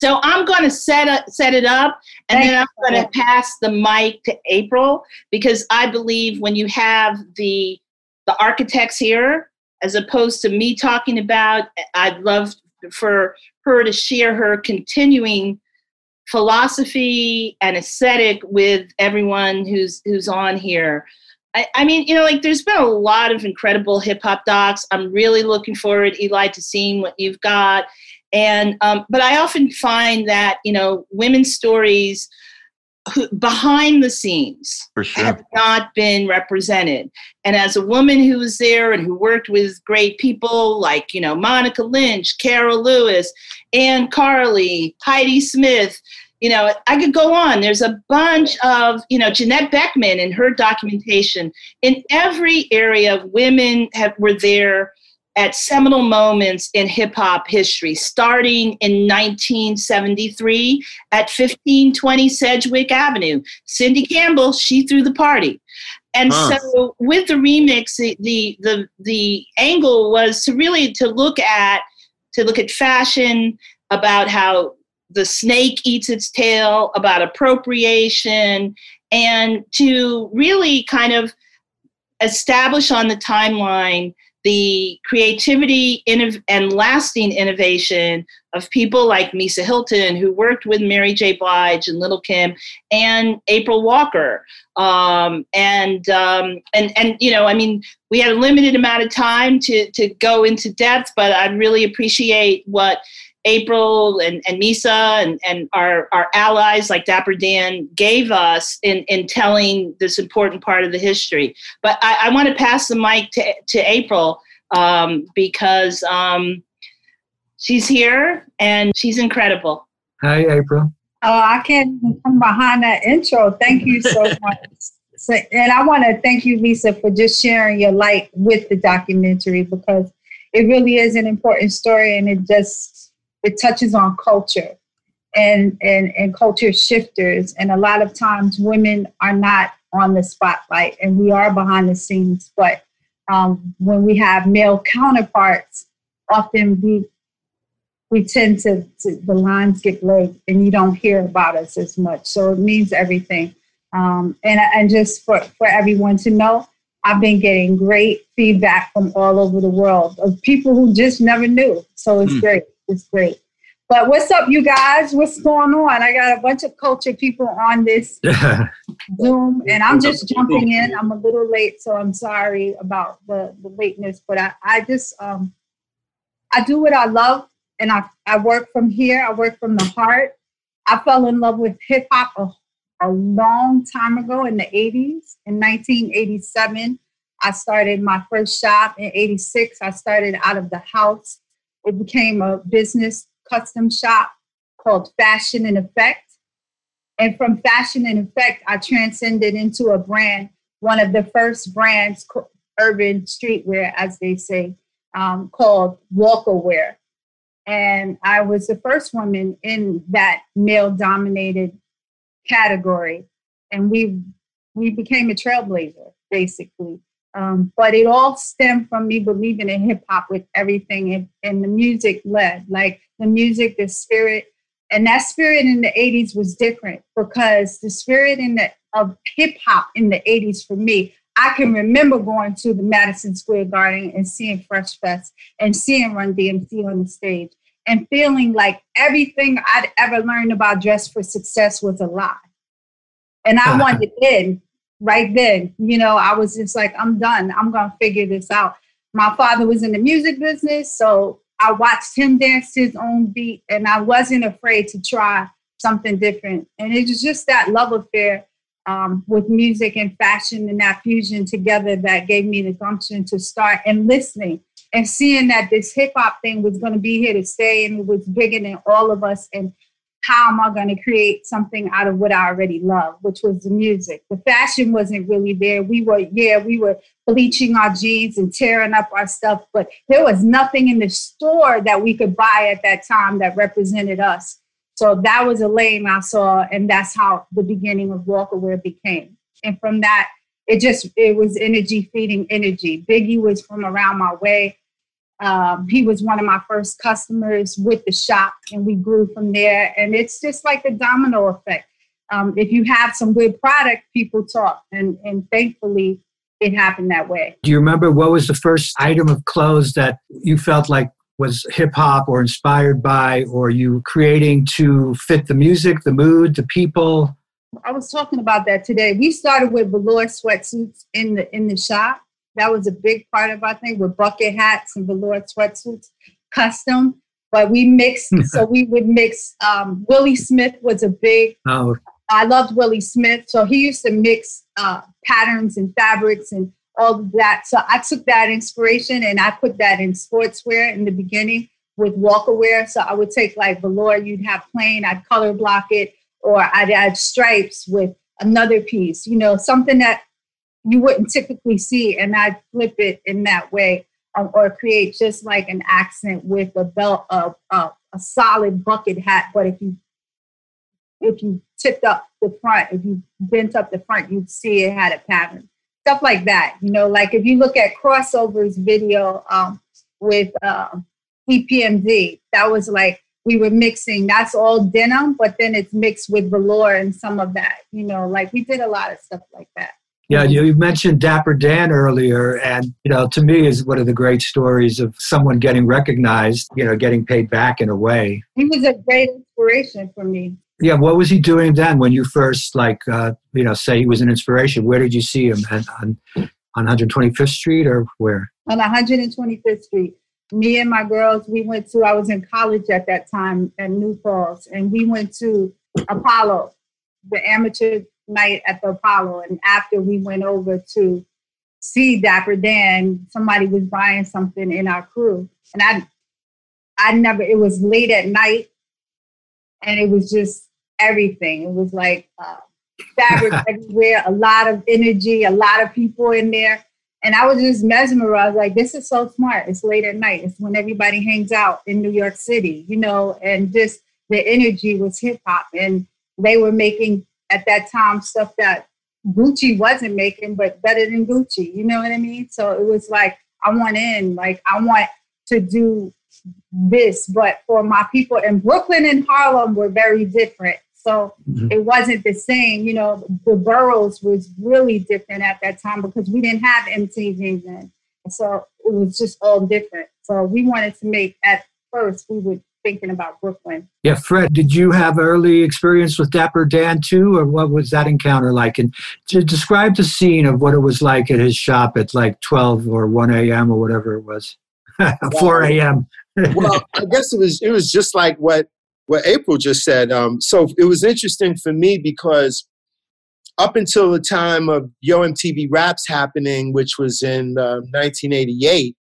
So I'm going to set up, set it up, and then I'm going to pass the mic to April because I believe when you have the the architects here, as opposed to me talking about, I'd love for her to share her continuing philosophy and aesthetic with everyone who's who's on here. I, I mean, you know, like there's been a lot of incredible hip hop docs. I'm really looking forward, Eli, to seeing what you've got. And um, but I often find that you know women's stories who, behind the scenes sure. have not been represented. And as a woman who was there and who worked with great people like, you know, Monica Lynch, Carol Lewis, Ann Carli, Heidi Smith, you know, I could go on. There's a bunch of, you know, Janette Beckman and her documentation. In every area, of women have were there at seminal moments in hip hop history, starting in 1973 at 1520 Sedgwick Avenue. Cindy Campbell, she threw the party. And huh. so with the remix, the, the the the angle was to really to look at to look at fashion, about how the snake eats its tail, about appropriation, and to really kind of establish on the timeline the creativity and lasting innovation of people like Misa Hylton, who worked with Mary J. Blige and Little Kim, and April Walker. Um, and um, and and you know, I mean, we had a limited amount of time to to go into depth, but I really appreciate what April and, and Misa and, and our, our allies like Dapper Dan gave us in, in telling this important part of the history. But I, I want to pass the mic to, to April um, because um, she's here and she's incredible. Hi, April. Oh, I can't come behind that intro. Thank you so much. So, and I want to thank you, Lisa, for just sharing your light with the documentary because it really is an important story and it just it touches on culture and, and, and culture shifters. And a lot of times women are not on the spotlight and we are behind the scenes. But um, when we have male counterparts, often we we tend to, to, the lines get blurred and you don't hear about us as much. So it means everything. Um, and and just for, for everyone to know, I've been getting great feedback from all over the world of people who just never knew. So it's mm. great. It's great. But what's up, you guys? What's going on? I got a bunch of culture people on this Zoom, and I'm just jumping in. I'm a little late, so I'm sorry about the, the lateness. But I, I just um, I do what I love, and I, I work from here. I work from the heart. I fell in love with hip hop a, a long time ago in the 80s. In 1987, I started my first shop. In 86, I started out of the house it became a business custom shop called Fashion in Effect. And from Fashion in Effect, I transcended into a brand, one of the first brands, urban streetwear, as they say, um, called Walkerwear. And I was the first woman in that male dominated category. And we we became a trailblazer, basically. Um, but it all stemmed from me believing in hip hop with everything and, and the music led, like the music, the spirit. And that spirit in the 80s was different because the spirit in the of hip hop in the 80s for me, I can remember going to the Madison Square Garden and seeing Fresh Fest and seeing Run DMC on the stage and feeling like everything I'd ever learned about Dress for Success was a lie. And I wanted in right then. You know, I was just like, I'm done. I'm going to figure this out. My father was in the music business, so I watched him dance his own beat, and I wasn't afraid to try something different. And it was just that love affair um, with music and fashion and that fusion together that gave me the gumption to start and listening and seeing that this hip hop thing was going to be here to stay and it was bigger than all of us. And how am I going to create something out of what I already love, which was the music. The fashion wasn't really there. We were, yeah, we were bleaching our jeans and tearing up our stuff, but there was nothing in the store that we could buy at that time that represented us. So that was a lane I saw, and that's how the beginning of Walkerwear became. And from that, it just it was energy feeding energy. Biggie was from around my way. Um, he was one of my first customers with the shop, and we grew from there. And it's just like a domino effect. Um, if you have some good product, people talk, and and thankfully, it happened that way. Do you remember what was the first item of clothes that you felt like was hip hop or inspired by, or you creating to fit the music, the mood, the people? I was talking about that today. We started with velour sweatsuits in the in the shop that was a big part of our thing with bucket hats and velour sweatsuits, custom. But we mixed, so we would mix. Um, Willi Smith was a big. Oh. I loved Willi Smith, so he used to mix uh, patterns and fabrics and all of that. So I took that inspiration and I put that in sportswear in the beginning with Walkerwear. So I would take like velour, you'd have plain, I'd color block it, or I'd add stripes with another piece, you know, something that you wouldn't typically see, and I flip it in that way, um, or create just like an accent with a belt of uh, a solid bucket hat. But if you if you tipped up the front, if you bent up the front, you'd see it had a pattern. Stuff like that, you know. Like if you look at crossovers video um, with uh, EPMD, that was like we were mixing. That's all denim, but then it's mixed with velour and some of that. You know, like we did a lot of stuff like that. Yeah, you mentioned Dapper Dan earlier, and you know, to me, is one of the great stories of someone getting recognized. You know, getting paid back in a way. He was a great inspiration for me. Yeah, what was he doing then when you first, like, uh, you know, say he was an inspiration? Where did you see him? on on 125th Street or where? On 125th Street. Me and my girls, we went to. I was in college at that time at New Paltz, and we went to Apollo, the amateur night at the Apollo. And after we went over to see Dapper Dan, somebody was buying something in our crew. And I I never it was late at night and it was just everything. It was like uh, fabric everywhere, a lot of energy, a lot of people in there. And I was just mesmerized, like, this is so smart. It's late at night. It's when everybody hangs out in New York City, you know, and just the energy was hip hop. And they were making at that time stuff that Gucci wasn't making, but better than Gucci. You know what I mean? So it was like I want in, like I want to do this, but for my people in Brooklyn and Harlem were very different. So mm-hmm. it wasn't the same. You know, the boroughs was really different at that time because we didn't have MTV then. So it was just all different. So we wanted to make at first we would thinking about Brooklyn. Yeah, Fred, did you have early experience with Dapper Dan too, or what was that encounter like? And to describe the scene of what it was like at his shop at like 12 or 1 a.m. or whatever it was, 4 a.m. well, I guess it was it was just like what what April just said. Um, so it was interesting for me because up until the time of Yo MTV Raps happening, which was in uh, 1988,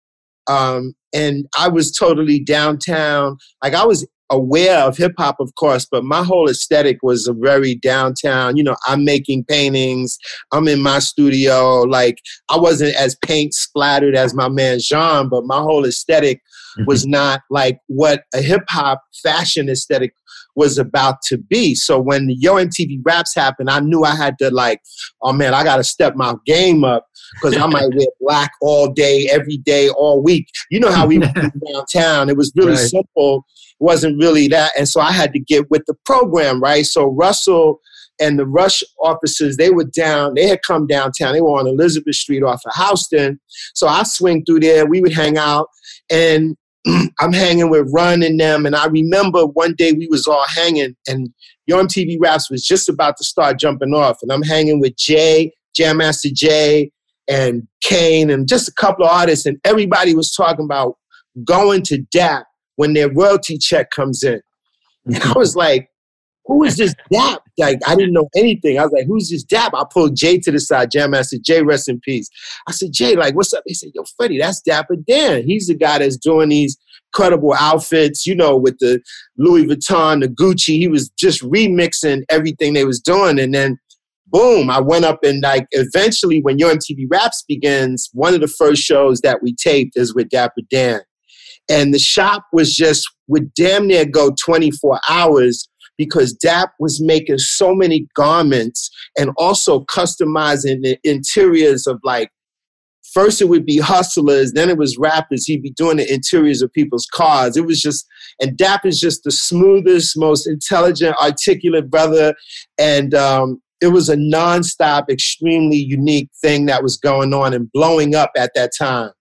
um, and I was totally downtown. Like I was aware of hip hop, of course, but my whole aesthetic was a very downtown. You know, I'm making paintings. I'm in my studio. Like I wasn't as paint splattered as my man Jean, but my whole aesthetic. Was mm-hmm. not like what a hip hop fashion aesthetic was about to be. So when the Yo MTV Raps happened, I knew I had to like, oh man, I got to step my game up because I might wear black all day, every day, all week. You know how we were downtown. It was really right. simple. It wasn't really that. And so I had to get with the program, right? So Russell and the Rush officers, they were down, they had come downtown. They were on Elizabeth Street off of Houston. So I swing through there, we would hang out. And I'm hanging with Run and them, and I remember one day we was all hanging, and Yo MTV Raps was just about to start jumping off, and I'm hanging with Jay, Jam Master Jay, and Kane, and just a couple of artists, and everybody was talking about going to DAP when their royalty check comes in, and I was like, who is this Dap? Like, I didn't know anything. I was like, who's this Dap? I pulled Jay to the side, Jam Master Jay, rest in peace. I said, Jay, like, what's up? He said, yo, Freddie, that's Dapper Dan. He's the guy that's doing these credible outfits, you know, with the Louis Vuitton, the Gucci. He was just remixing everything they was doing. And then boom, I went up and like eventually when Yo MTV Raps begins, one of the first shows that we taped is with Dapper Dan. And the shop was just would damn near go 24 hours because DAP was making so many garments and also customizing the interiors of like first it would be hustlers, then it was rappers. He'd be doing the interiors of people's cars. It was just, and Dap is just the smoothest, most intelligent, articulate brother. And um, it was a nonstop, extremely unique thing that was going on and blowing up at that time.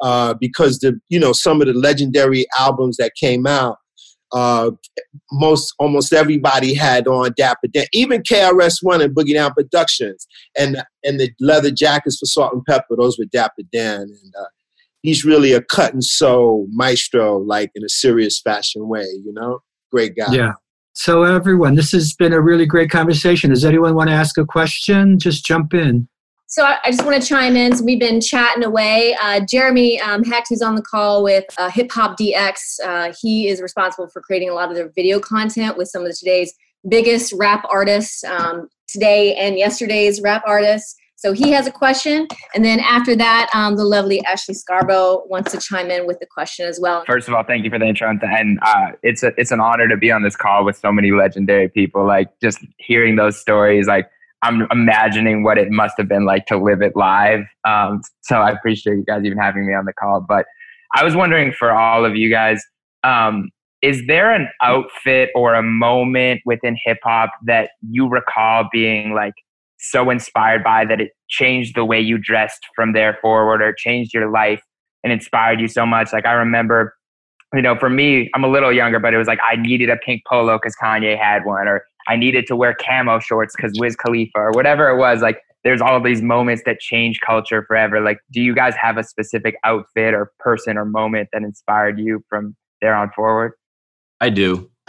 Uh, because the you know some of the legendary albums that came out uh, most almost everybody had on Dapper Dan, even KRS One and Boogie Down Productions, and and the leather jackets for Salt-N-Pepa. Those were Dapper Dan, and uh, he's really a cut and sew maestro, like in a serious fashion way. You know, great guy. Yeah. So everyone, this has been a really great conversation. Does anyone want to ask a question? Just jump in. So I, just want to chime in. So we've been chatting away. Uh, Jeremy um, who's on the call with uh, Hip Hop DX, uh, he is responsible for creating a lot of their video content with some of today's biggest rap artists um, today and yesterday's rap artists. So he has a question, and then after that, um, the lovely Ashley Scarborough wants to chime in with the question as well. First of all, thank you for the intro, and uh, it's a, it's an honor to be on this call with so many legendary people. Like just hearing those stories, like I'm imagining what it must have been like to live it live. Um, so I appreciate you guys even having me on the call. But I was wondering for all of you guys, um, is there an outfit or a moment within hip hop that you recall being like so inspired by that it changed the way you dressed from there forward or changed your life and inspired you so much? Like I remember, you know, for me, I'm a little younger, but it was like I needed a pink polo because Kanye had one, or I needed to wear camo shorts because Wiz Khalifa, or whatever it was. Like there's all these moments that change culture forever. Like, do you guys have a specific outfit or person or moment that inspired you from there on forward? I do.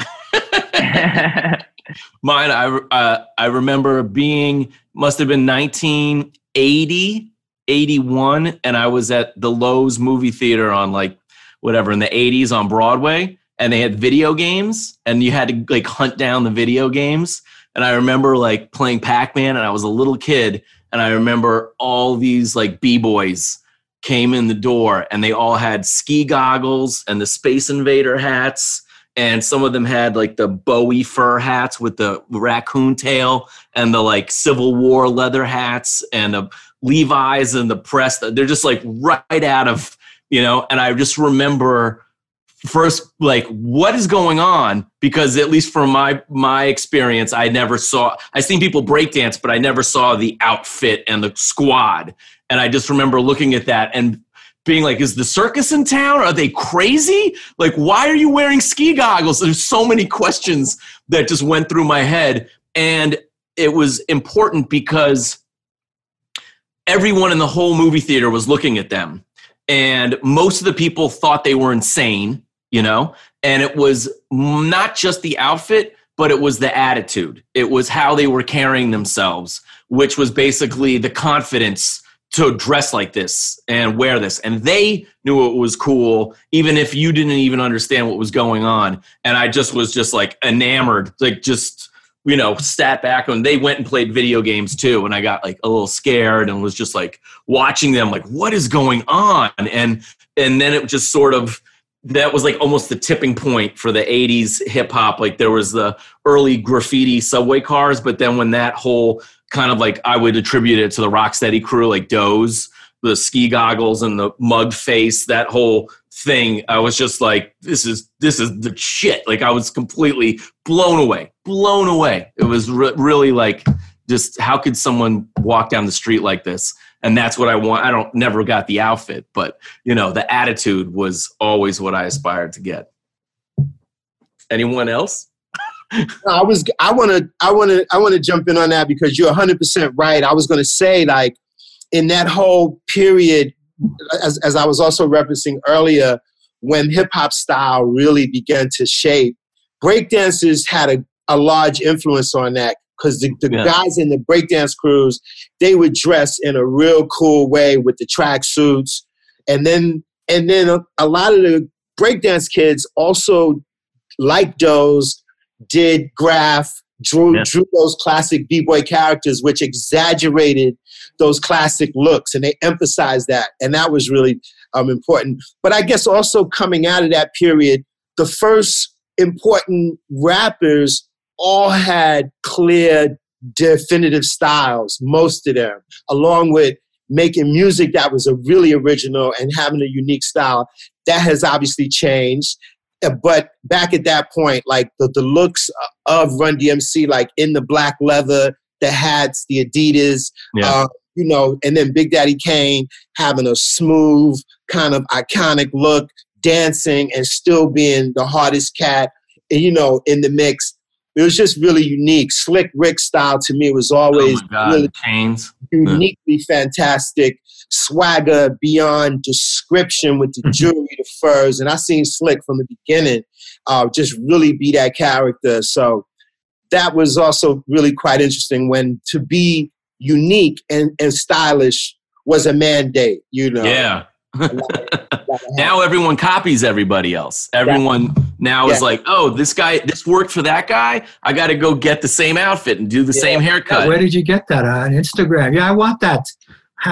Mine, I uh, I remember being must have been 1980, 81, and I was at the Loews movie theater on like whatever in the 80s on Broadway, and they had video games, and you had to like hunt down the video games. And I remember like playing Pac Man, and I was a little kid, and I remember all these like b boys came in the door, and they all had ski goggles and the Space Invader hats and some of them had like the Bowie fur hats with the raccoon tail and the like Civil War leather hats and the Levi's and the press. They're just like right out of, you know, and I just remember first like what is going on because at least from my my experience i never saw i seen people breakdance but i never saw the outfit and the squad and i just remember looking at that and being like, is the circus in town? Are they crazy? Like, why are you wearing ski goggles? There's so many questions that just went through my head. And it was important because everyone in the whole movie theater was looking at them. And most of the people thought they were insane, you know? And it was not just the outfit, but it was the attitude. It was how they were carrying themselves, which was basically the confidence to dress like this and wear this. And they knew it was cool, even if you didn't even understand what was going on. And I just was just like enamored, like just, you know, sat back and they went and played video games too. And I got like a little scared and was just like watching them, like, what is going on? And and then it just sort of that was like almost the tipping point for the 80s hip hop. Like there was the early graffiti subway cars, but then when that whole kind of like I would attribute it to the Rocksteady crew, like Doze, the ski goggles and the mug face, that whole thing. I was just like, this is this is the shit. Like I was completely blown away, blown away. It was re- really like just how could someone walk down the street like this? And that's what I want. I don't never got the outfit, but you know, the attitude was always what I aspired to get. Anyone else? I was I want to I want to I want to jump in on that because you're 100% right. I was going to say like in that whole period as as I was also referencing earlier when hip hop style really began to shape breakdancers had a, a large influence on that because the, the yeah. guys in the breakdance crews they would dress in a real cool way with the track suits and then and then a, a lot of the breakdance kids also like those did graph, drew, yeah. drew those classic b-boy characters, which exaggerated those classic looks, and they emphasized that, and that was really um, important. But I guess also coming out of that period, the first important rappers all had clear, definitive styles, most of them, along with making music that was a really original and having a unique style. That has obviously changed but back at that point, like the, the looks of Run DMC, like in the black leather, the hats, the Adidas, yeah. uh, you know, and then Big Daddy Kane having a smooth, kind of iconic look, dancing and still being the hardest cat, you know, in the mix. It was just really unique. Slick Rick style to me was always oh really Chains. uniquely yeah. fantastic swagger beyond description with the mm-hmm. jewelry, the furs. And I seen Slick from the beginning uh, just really be that character. So that was also really quite interesting when to be unique and, and stylish was a mandate, you know. Yeah. now everyone copies everybody else. Everyone. Now yeah. is like, oh, this guy, this worked for that guy. I got to go get the same outfit and do the yeah. same haircut. Where did you get that uh, on Instagram? Yeah, I want that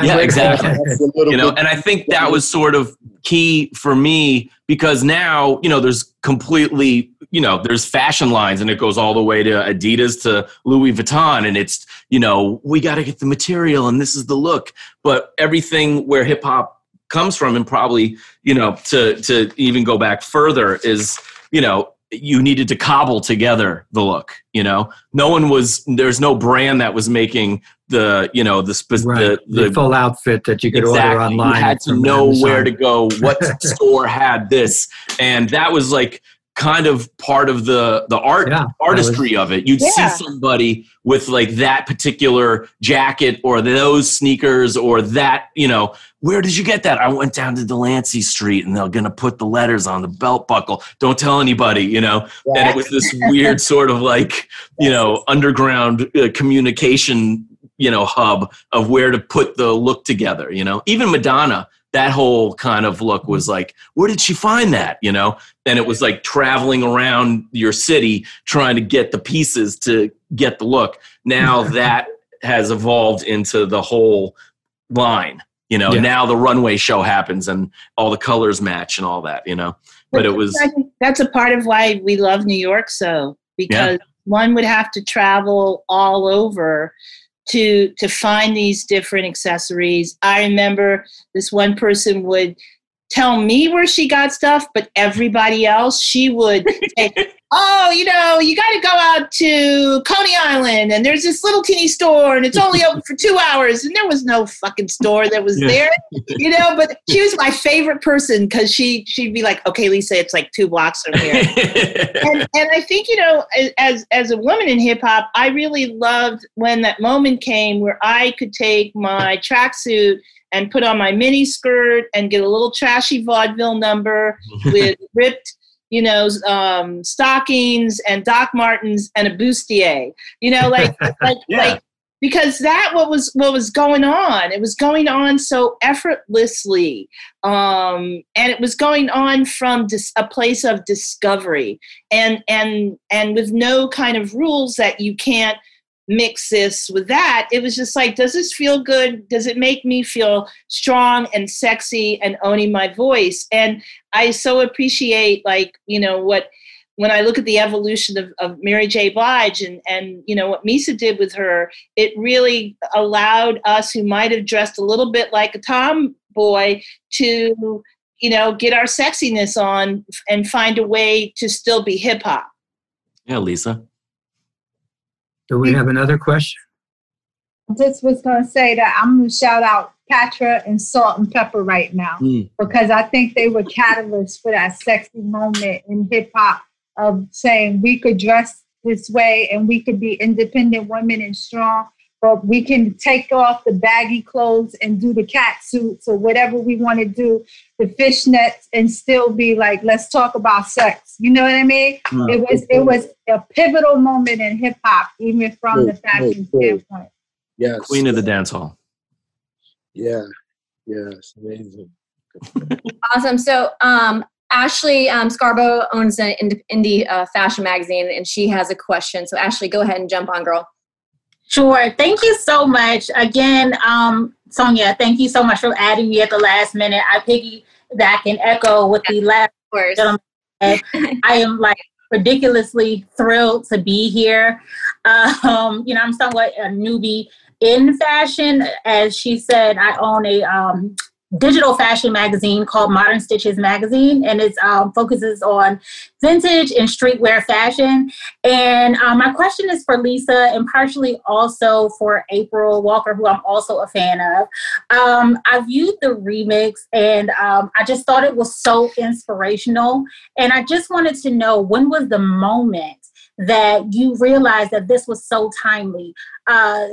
yeah, exactly. you know, and I think that was sort of key for me because now, you know, there's completely, you know, there's fashion lines and it goes all the way to Adidas to Louis Vuitton and it's, you know, we got to get the material and this is the look. But everything where hip hop comes from and probably, you know, to to even go back further is, you know, you needed to cobble together the look you know no one was there's no brand that was making the you know the spe- Right. the, The, the full outfit that you could order online. You had to know Amazon. where to go, what store had this, and that was like kind of part of the the art Yeah, that artistry of it. You'd Yeah. see somebody with like that particular jacket or those sneakers or that, you know, where did you get that? I went down to Delancey Street and they're going to put the letters on the belt buckle. Don't tell anybody, you know. And it was this weird sort of like, you know, underground uh, communication, you know, hub of where to put the look together, you know. Even Madonna, that whole kind of look was like, where did she find that, you know? And it was like traveling around your city trying to get the pieces to get the look. Now that has evolved into the whole line. You know, Yeah. now the runway show happens and all the colors match and all that, you know. But it was that's a part of why we love New York so because one would have to travel all over to to find these different accessories. I remember this one person would tell me where she got stuff, but everybody else she would say, "Oh, you know, you got to go out to Coney Island, and there's this little teeny store, and it's only open for two hours." And there was no fucking store that was Yeah. there, you know. But she was my favorite person because she she'd be like, "Okay, Lisa, it's like two blocks from here." and, and I think you know, as as a woman in hip hop, I really loved when that moment came where I could take my tracksuit and put on my mini skirt and get a little trashy vaudeville number with ripped, you know, um, stockings and Doc Martens and a bustier. You know, like like Yeah. like because that what was what was going on. It was going on so effortlessly, um, and it was going on from dis- a place of discovery, and and and with no kind of rules that you can't mix this with that. It was just like, does this feel good? Does it make me feel strong and sexy and owning my voice? And I so appreciate like you know what when I look at the evolution of, of Mary J. Blige and, and you know what Misa did with her, it really allowed us who might have dressed a little bit like a tomboy to you know get our sexiness on and find a way to still be hip hop. yeah, Lisa. Do we have another question? just was going to say that I'm going to shout out Patra and Salt-N-Pepa right now Mm. because I think they were catalysts for that sexy moment in hip hop of saying we could dress this way and we could be independent women and strong, but we can take off the baggy clothes and do the cat suits or whatever we want to do, the fishnets, and still be like, let's talk about sex. You know what I mean? It was it was a pivotal moment in hip hop, even from the fashion right, right. standpoint. Yes. Queen of the dance hall. Yeah. Yes. Amazing. Awesome. So, um, Ashley um, Scarborough owns an indie uh, fashion magazine, and she has a question. So, Ashley, go ahead and jump on, girl. Sure. Thank you so much. Again, um, Sonia, thank you so much for adding me at the last minute. I piggyback and echo with the last gentleman. I am like ridiculously thrilled to be here. Um, you know, I'm somewhat a newbie in fashion. As she said, I own a um, digital fashion magazine called Modern Stitches Magazine, and it um, focuses on vintage and streetwear fashion. And um, my question is for Lisa, and partially also for April Walker, who I'm also a fan of. Um, I viewed the remix, and um, I just thought it was so inspirational. And I just wanted to know when was the moment that you realized that this was so timely? Uh,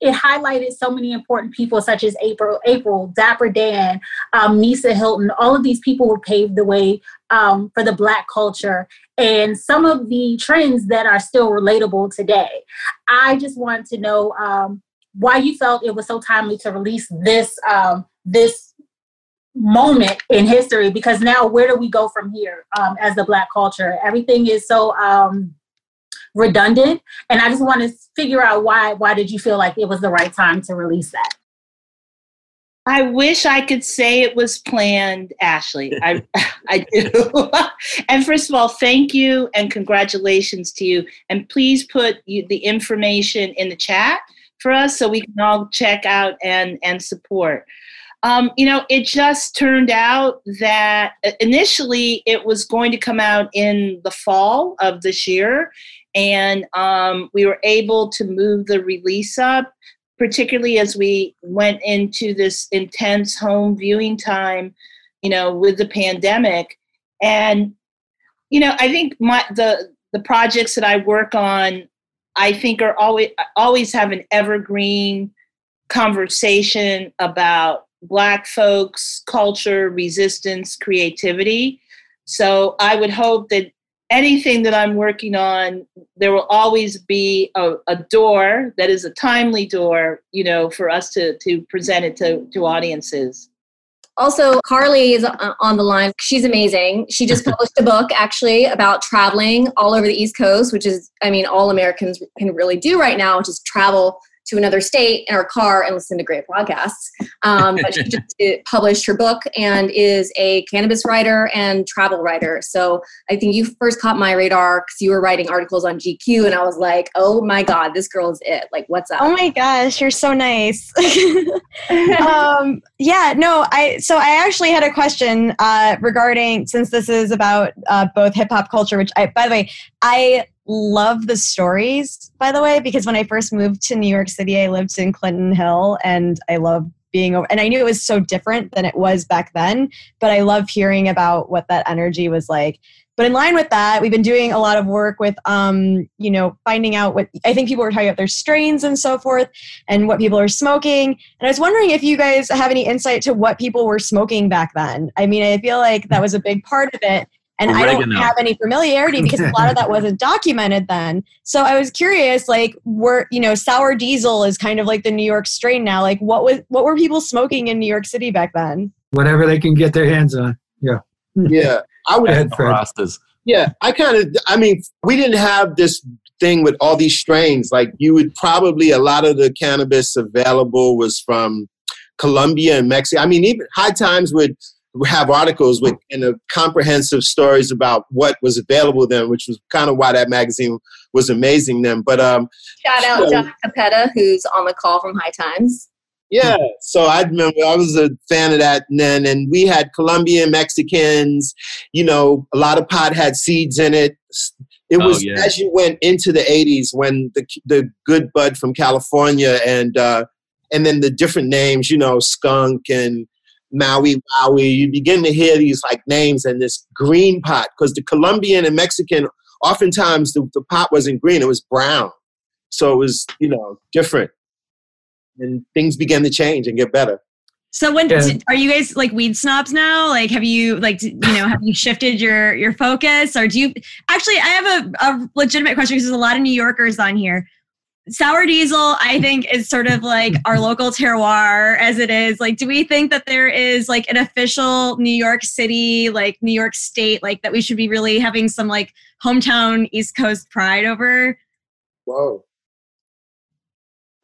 it highlighted so many important people such as April, April, Dapper Dan, um, Misa Hylton. All of these people who paved the way um, for the Black culture and some of the trends that are still relatable today. I just want to know um, why you felt it was so timely to release this um, this moment in history. Because now, where do we go from here um, as the Black culture? Everything is so um, redundant and i just want to figure out why why did you feel like it was the right time to release that I wish I could say it was planned, Ashley. I, I do. and first of all, thank you and congratulations to you. And please put you, the information in the chat for us so we can all check out and and support. Um, you know, it just turned out that initially it was going to come out in the fall of this year, and um, we were able to move the release up, particularly as we went into this intense home viewing time, you know, with the pandemic. And, you know, I think my the the projects that I work on, I think are always always have an evergreen conversation about Black folks, culture, resistance, creativity. So I would hope that anything that I'm working on, there will always be a, a, door that is a timely door, you know, for us to, to present it to, to audiences. Also, Carly is uh, on the line. She's amazing. She just published a book actually about traveling all over the East Coast, which is, I mean, all Americans can really do right now, which is travel to another state in our car and listen to great podcasts. Um, but she just published her book and is a cannabis writer and travel writer. So I think you first caught my radar because you were writing articles on GQ, and I was like, oh my God, this girl is it. Like, what's up? Oh my gosh, you're so nice. um, yeah, no, I, so I actually had a question uh, regarding, since this is about uh, both hip hop culture, which I, by the way, I love the stories, by the way, because when I first moved to New York City, I lived in Clinton Hill and I love being over and I knew it was so different than it was back then, but I love hearing about what that energy was like. But in line with that, we've been doing a lot of work with, um, you know, finding out what I think people were talking about their strains and so forth, and what people are smoking. And I was wondering if you guys have any insight to what people were smoking back then. I mean, I feel like that was a big part of it and Oregano. I don't have any familiarity because a lot of that wasn't documented then. So I was curious, like, were you know, sour diesel is kind of like the New York strain now. Like, what was what were people smoking in New York City back then? Whatever they can get their hands on. Yeah. Hmm. Yeah, I would. have Rastas. Yeah, I kind of. I mean, we didn't have this thing with all these strains. Like, you would probably a lot of the cannabis available was from Colombia and Mexico. I mean, even High Times would have articles with and a comprehensive stories about what was available then, which was kind of why that magazine was amazing then. But um, shout out Jon Cappetta, who's on the call from High Times. Yeah, so I remember I was a fan of that then, and we had Colombian Mexicans. You know, a lot of pot had seeds in it. It oh, was oh, yeah. as you went into the '80s when the the good bud from California and uh, and then the different names, you know, skunk and Maui Wowie. You begin to hear these like names and this green pot because the Colombian and Mexican, oftentimes the, the pot wasn't green, it was brown. So it was, you know, different. And things began to change and get better. So when yeah. are you guys like weed snobs now? Like, have you like you know have you shifted your your focus, or do you actually? I have a, a legitimate question because there's a lot of New Yorkers on here sour diesel i think is sort of like our local terroir as it is like do we think that there is like an official new york city like new york state like that we should be really having some like hometown east coast pride over whoa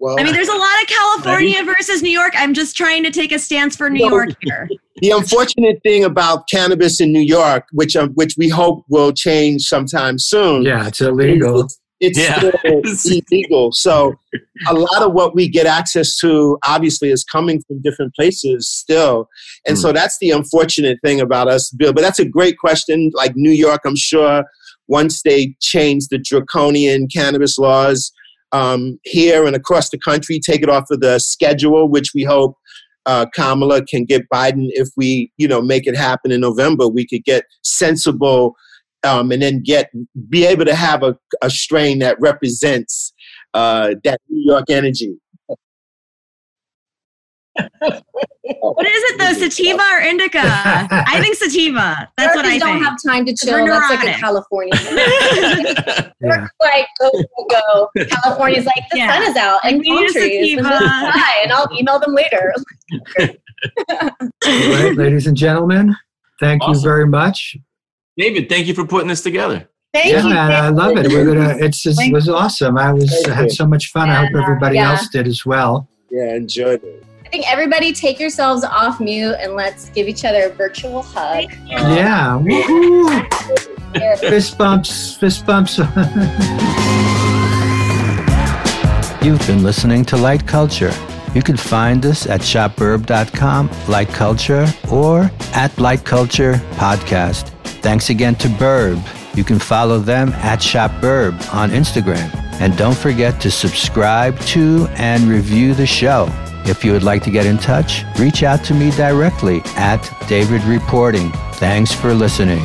well, I mean, there's a lot of California versus New York. I'm just trying to take a stance for New York here. The unfortunate thing about cannabis in New York, which um, which we hope will change sometime soon. Yeah, it's illegal it's yeah. still illegal. So a lot of what we get access to obviously is coming from different places still. And mm. so hmm. that's the unfortunate thing about us, Bill. But that's a great question. Like New York, I'm sure once they change the draconian cannabis laws um, here and across the country, take it off of the schedule, which we hope uh, Kamala can get Biden if we, you know, make it happen in November. We could get sensible um, and then get be able to have a, a strain that represents uh, that New York energy. what is it though, sativa or indica? I think sativa. That's what I don't think. have time to chill. That's like a California. yeah. Like go go go. California's like the yeah. sun is out and palm trees and high, and I'll email them later. All right, ladies and gentlemen, thank awesome. you very much. David, thank you for putting this together. Thank yeah, you. Man, I love it. We're gonna. It's it was awesome. I was I had so much fun. Yeah, I hope everybody yeah. else did as well. Yeah, enjoyed it. I think everybody take yourselves off mute and let's give each other a virtual hug. Yeah. fist bumps. Fist bumps. You've been listening to Light Culture You can find us at shopburb.com, Light Culture, or at Light Culture Podcast. Thanks again to Burb. You can follow them at Shop Burb on Instagram. And don't forget to subscribe to and review the show. If you would like to get in touch, reach out to me directly at David Reporting. Thanks for listening.